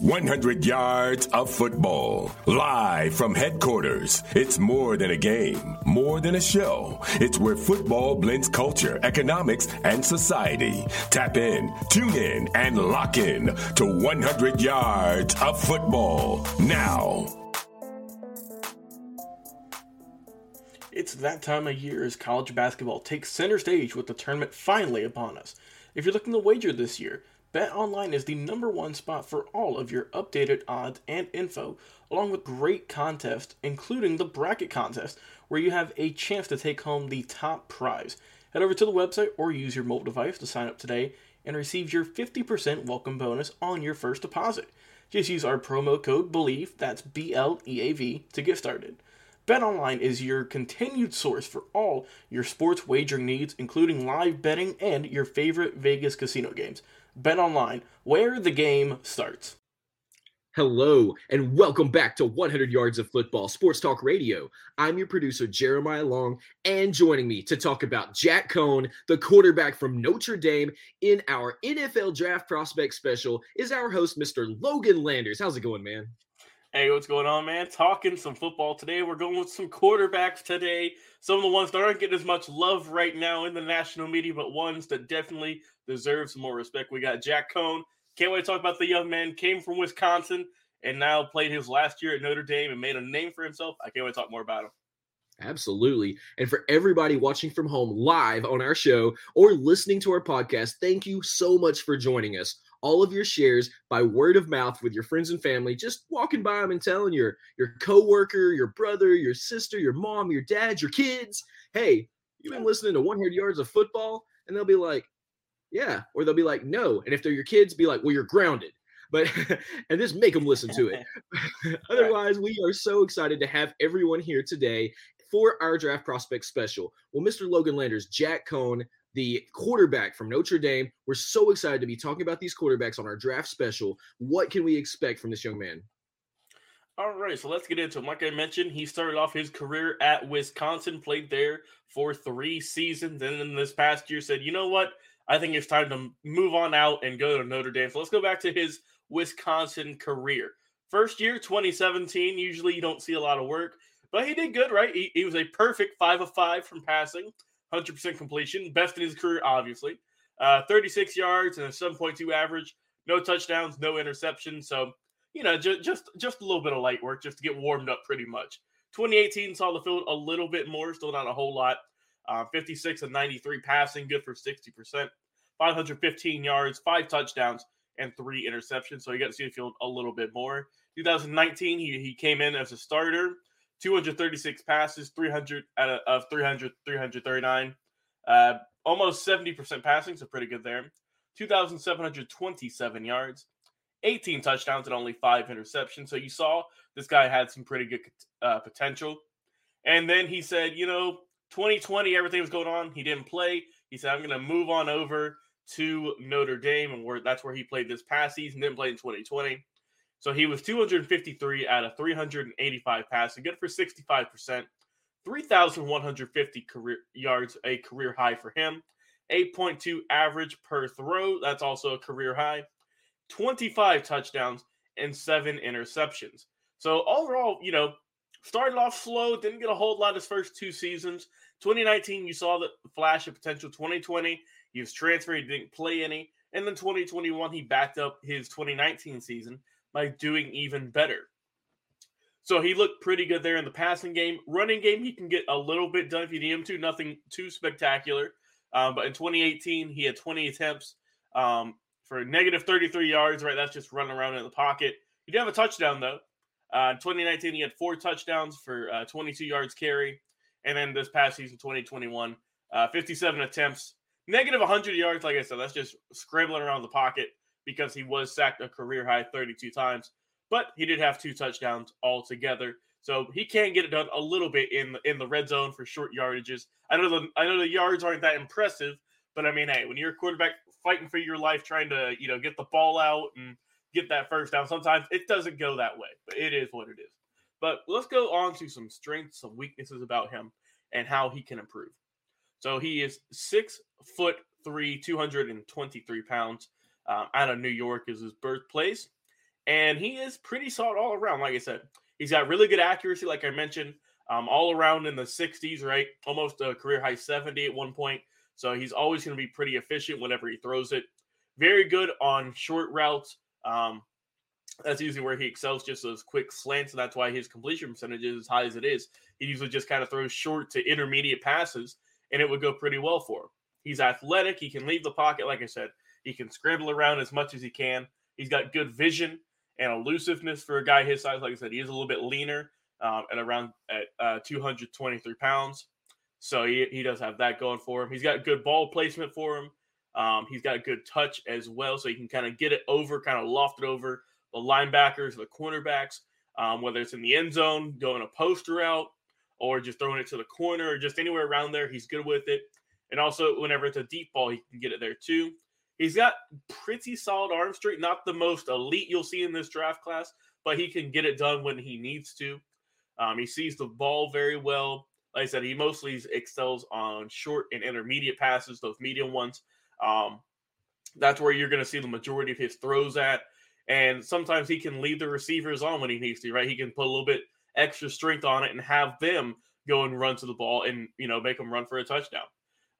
100 yards of football. Live from headquarters. It's more than a game, more than a show. It's where football blends culture, economics, and society. Tap in, tune in, and lock in to 100 yards of football now. It's that time of year as college basketball takes center stage with the tournament finally upon us. If you're looking to wager this year, BetOnline is the number one spot for all of your updated odds and info, along with great contests, including the bracket contest, where you have a chance to take home the top prize. Head over to the website or use your mobile device to sign up today and receive your 50% welcome bonus on your first deposit. Just use our promo code BLEAV, that's B L E A V, to get started. BetOnline is your continued source for all your sports wagering needs, including live betting and your favorite Vegas casino games. Bet Online, where the game starts. Hello, and welcome back to 100 Yards of Football Sports Talk Radio. I'm your producer, Jeremiah Long, and joining me to talk about Jack Coan, the quarterback from Notre Dame, in our NFL Draft Prospect Special is our host, Mr. Logan Landers. How's it going, man? Hey, what's going on, man? Talking some football today. We're going with some quarterbacks today. Some of the ones that aren't getting as much love right now in the national media, but ones that definitely deserve some more respect. We got Jack Coan. Can't wait to talk about the young man. Came from Wisconsin and now played his last year at Notre Dame and made a name for himself. I can't wait to talk more about him. Absolutely. And for everybody watching from home live on our show or listening to our podcast, thank you so much for joining us all of your shares by word of mouth with your friends and family, just walking by them and telling your your coworker, your brother, your sister, your mom, your dad, your kids, hey, you've been listening to 100 yards of football, and they'll be like, yeah, or they'll be like, no, and if they're your kids, be like, well, you're grounded. But and just make them listen to it. Otherwise, we are so excited to have everyone here today for our draft prospect special. Well, Mr. Logan Landers, Jack Coan, the quarterback from Notre Dame. We're so excited to be talking about these quarterbacks on our draft special. What can we expect from this young man? All right, so let's get into him. Like I mentioned, he started off his career at Wisconsin, played there for three seasons, and then this past year said, you know what? I think it's time to move on out and go to Notre Dame. So let's go back to his Wisconsin career. First year, 2017. Usually you don't see a lot of work, but he did good, right? He, he was a perfect five of five from passing. 100% completion, best in his career, obviously. Uh, 36 yards and a 7.2 average, no touchdowns, no interceptions. So, you know, just just just a little bit of light work just to get warmed up, pretty much. 2018 saw the field a little bit more, still not a whole lot. Uh, 56 and 93 passing, good for 60%. 515 yards, five touchdowns, and three interceptions. So you got to see the field a little bit more. 2019, he, he came in as a starter. 236 passes, 300 out of, of 300, 339. Uh, almost 70% passing, so pretty good there. 2,727 yards, 18 touchdowns, and only five interceptions. So you saw this guy had some pretty good uh, potential. And then he said, you know, 2020, everything was going on. He didn't play. He said, I'm going to move on over to Notre Dame, and where that's where he played this past season. Didn't play in 2020. So he was 253 out of 385 passing, good for 65%, 3,150 career yards, a career high for him. 8.2 average per throw, that's also a career high. 25 touchdowns and seven interceptions. So overall, you know, started off slow, didn't get a whole lot his first two seasons. 2019, you saw the flash of potential. 2020, he was transferred, he didn't play any. And then 2021, he backed up his 2019 season by doing even better. So he looked pretty good there in the passing game. Running game, he can get a little bit done if you need him to. Nothing too spectacular. Um, but in 2018, he had 20 attempts um, for negative 33 yards. Right, that's just running around in the pocket. He did have a touchdown though. Uh, 2019, he had four touchdowns for uh, 22 yards carry. And then this past season, 2021, uh, 57 attempts, negative 100 yards. Like I said, that's just scrambling around the pocket because he was sacked a career high 32 times. But he did have two touchdowns altogether. So he can get it done a little bit in the, in the red zone for short yardages. I know the I know the yards aren't that impressive, but I mean, hey, when you're a quarterback fighting for your life, trying to you know get the ball out and get that first down, sometimes it doesn't go that way. But it is what it is. But let's go on to some strengths, some weaknesses about him, and how he can improve. So he is six foot three, 223 pounds. Um, out of New York is his birthplace. And he is pretty solid all around. Like I said, He's got really good accuracy, like I mentioned, um, all around in the 60s, right? Almost a career high 70 at one point. So he's always going to be pretty efficient whenever he throws it. Very good on short routes. Um, that's usually where he excels, just those quick slants. And that's why his completion percentage is as high as it is. He usually just kind of throws short to intermediate passes, and it would go pretty well for him. He's athletic. He can leave the pocket, like I said. He can scramble around as much as he can. He's got good vision and elusiveness for a guy his size. Like I said, he is a little bit leaner um, at around at uh, 223 pounds. So he, he does have that going for him. He's got good ball placement for him. Um, he's got a good touch as well, so he can kind of get it over, kind of loft it over the linebackers, the cornerbacks, um, whether it's in the end zone, going a poster out, or just throwing it to the corner, or just anywhere around there. He's good with it. And also, whenever it's a deep ball, he can get it there too. He's got pretty solid arm strength, not the most elite you'll see in this draft class, but he can get it done when he needs to. Um, he sees the ball very well. Like I said, he mostly excels on short and intermediate passes, those medium ones. Um, that's where you're going to see the majority of his throws at. And sometimes he can lead the receivers on when he needs to, right? He can put a little bit extra strength on it and have them go and run to the ball and, you know, make them run for a touchdown.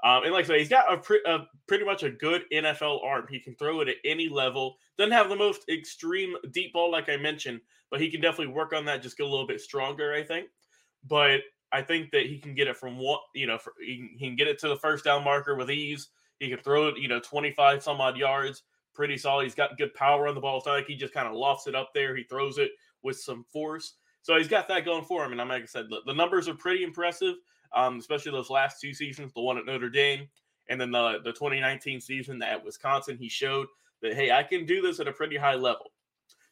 Um, and like I said, he's got a, pre- a, pretty much a good NFL arm. He can throw it at any level. Doesn't have the most extreme deep ball, like I mentioned, but he can definitely work on that. Just get a little bit stronger, I think. But I think that he can get it from what you know. For, he, he can get it to the first down marker with ease. He can throw it, you know, twenty five some odd yards, pretty solid. He's got good power on the ball. It's not like he just kind of lofts it up there. He throws it with some force. So he's got that going for him. And I'm like I said, the, the numbers are pretty impressive um, especially those last two seasons, the one at Notre Dame and then the, the 2019 season at Wisconsin. He showed that, hey, I can do this at a pretty high level.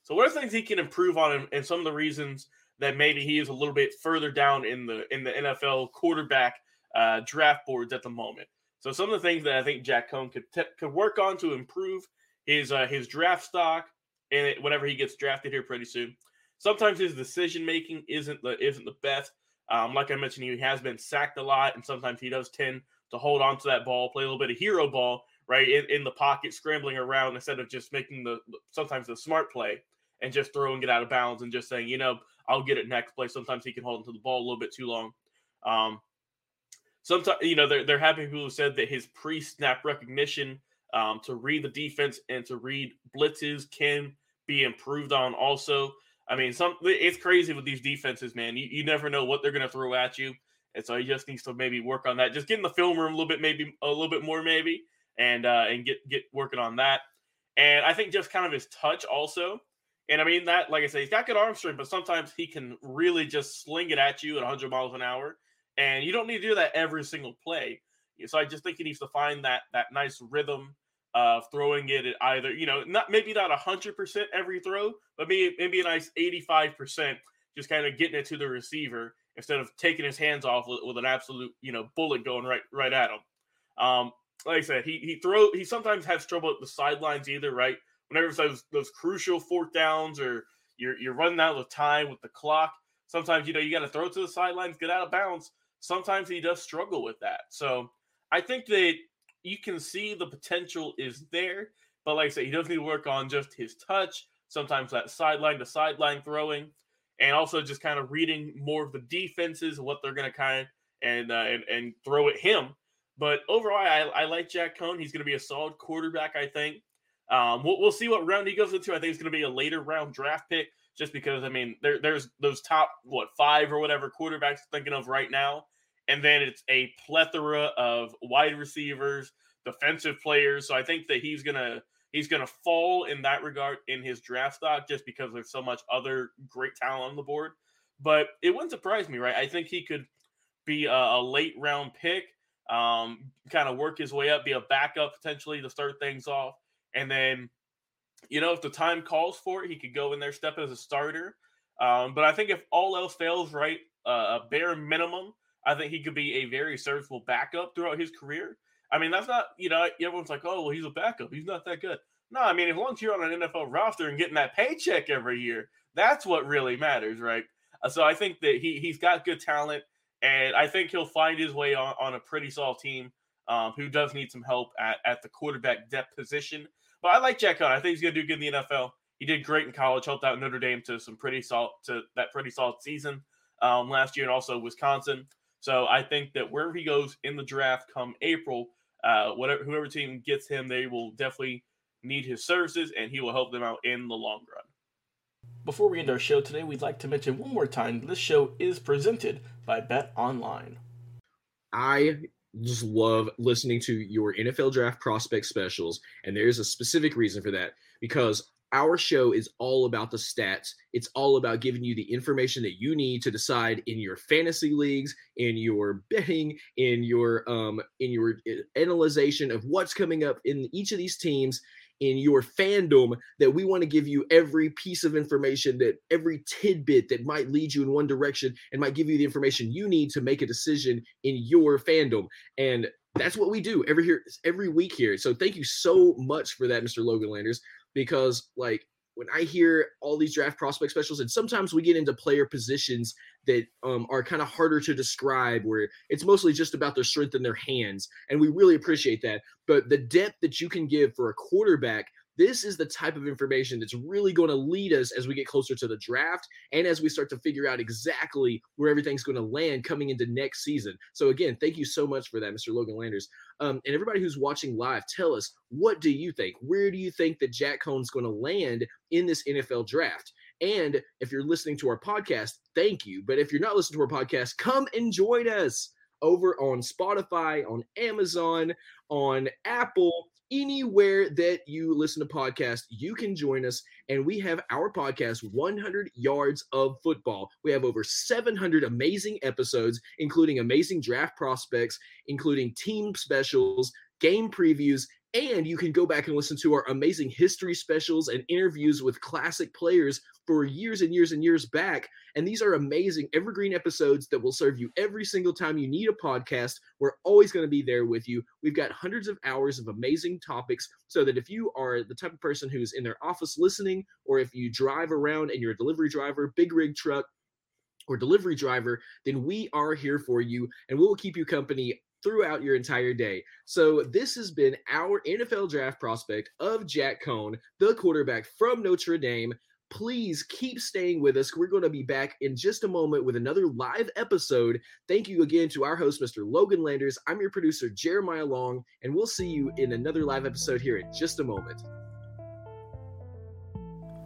So what are things he can improve on and, and some of the reasons that maybe he is a little bit further down in the in the NFL quarterback uh, draft boards at the moment. So some of the things that I think Jack Coan could t- could work on to improve his uh, his draft stock and it, whenever he gets drafted here pretty soon. Sometimes his decision making isn't the isn't the best. Um, like I mentioned, he has been sacked a lot, and sometimes he does tend to hold on to that ball, play a little bit of hero ball, right in, in the pocket, scrambling around instead of just making the sometimes the smart play and just throwing it out of bounds and just saying, you know, I'll get it next play. Sometimes he can hold onto the ball a little bit too long. Um, sometimes, you know, there, there have been people who said that his pre snap recognition um, to read the defense and to read blitzes can be improved on also. I mean, some it's crazy with these defenses, man. You, you never know what they're going to throw at you, and so he just needs to maybe work on that. Just get in the film room a little bit, maybe a little bit more, maybe, and uh, and get get working on that. And I think just kind of his touch also. And I mean that, like I said, he's got good arm strength, but sometimes he can really just sling it at you at 100 miles an hour, and you don't need to do that every single play. So I just think he needs to find that that nice rhythm of throwing it at either, you know, not maybe not hundred percent every throw, but maybe maybe a nice 85%, just kind of getting it to the receiver instead of taking his hands off with, with an absolute, you know, bullet going right right at him. Um, like I said, he he throw he sometimes has trouble at the sidelines either, right? Whenever it's those those crucial fourth downs or you're you're running out of time with the clock, sometimes you know you got to throw to the sidelines, get out of bounds. Sometimes he does struggle with that. So I think that you can see the potential is there. But like I said, he does need to work on just his touch, sometimes that sideline to sideline throwing, and also just kind of reading more of the defenses, what they're going to kind of and, uh, and and throw at him. But overall, I, I like Jack Coan. He's going to be a solid quarterback, I think. Um, we'll, we'll see what round he goes into. I think it's going to be a later round draft pick, just because I mean there, there's those top what five or whatever quarterbacks thinking of right now and then it's a plethora of wide receivers, defensive players. So I think that he's gonna he's to fall in that regard in his draft stock just because there's so much other great talent on the board. But it wouldn't surprise me, right? I think he could be a, a late round pick, um, kind of work his way up, be a backup potentially to start things off. And then, you know, if the time calls for it, he could go in there, step as a starter. Um, but I think if all else fails, right, uh, a bare minimum, I think he could be a very serviceable backup throughout his career. I mean, that's not, you know, everyone's like, oh, well, he's a backup. He's not that good. No, I mean, as long as you're on an NFL roster and getting that paycheck every year, that's what really matters, right? Uh, so I think that he, he's got good talent, and I think he'll find his way on, on a pretty solid team um, who does need some help at, at the quarterback depth position. But I like Jack Coan. I think he's going to do good in the NFL. He did great in college, helped out Notre Dame to some pretty solid to that pretty solid season um, last year, and also Wisconsin. So I think that wherever he goes in the draft come April, uh, whatever whoever team gets him, they will definitely need his services, and he will help them out in the long run. Before we end our show today, we'd like to mention one more time this show is presented by Bet Online. I just love listening to your NFL draft prospect specials, and there's a specific reason for that because our show is all about the stats. It's all about giving you the information that you need to decide in your fantasy leagues, in your betting, in your um in your uh, analyzation of what's coming up in each of these teams in your fandom that we want to give you every piece of information that every tidbit that might lead you in one direction and might give you the information you need to make a decision in your fandom. And that's what we do every here every week here. So thank you so much for that mr logan landers because like when I hear all these draft prospect specials, and sometimes we get into player positions that um, are kind of harder to describe, where it's mostly just about their strength in their hands, and we really appreciate that. But the depth that you can give for a quarterback this is the type of information that's really going to lead us as we get closer to the draft and as we start to figure out exactly where everything's going to land coming into next season. So again, thank you so much for that, Mr. Logan Landers. Um, and everybody who's watching live, tell us what do you think? Where do you think that Jack Coan's going to land in this NFL draft? And if you're listening to our podcast, thank you. But if you're not listening to our podcast, come and join us over on Spotify, on Amazon, on Apple anywhere that you listen to podcasts, you can join us. And we have our podcast, 100 Yards of Football. We have over 700 amazing episodes, including amazing draft prospects, including team specials, game previews, and you can go back and listen to our amazing history specials and interviews with classic players for years and years and years back. And these are amazing evergreen episodes that will serve you every single time you need a podcast. We're always going to be there with you. We've got hundreds of hours of amazing topics so that if you are the type of person who's in their office listening, or if you drive around and you're a delivery driver, big rig truck, or delivery driver, then we are here for you and we will keep you company throughout your entire day. So this has been our NFL draft prospect of Jack Coan, the quarterback from Notre Dame. Please keep staying with us. We're going to be back in just a moment with another live episode. Thank you again to our host, Mr. Logan Landers. I'm your producer, Jeremiah Long, and we'll see you in another live episode here in just a moment.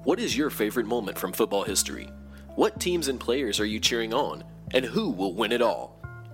What is your favorite moment from football history? What teams and players are you cheering on? And who will win it all?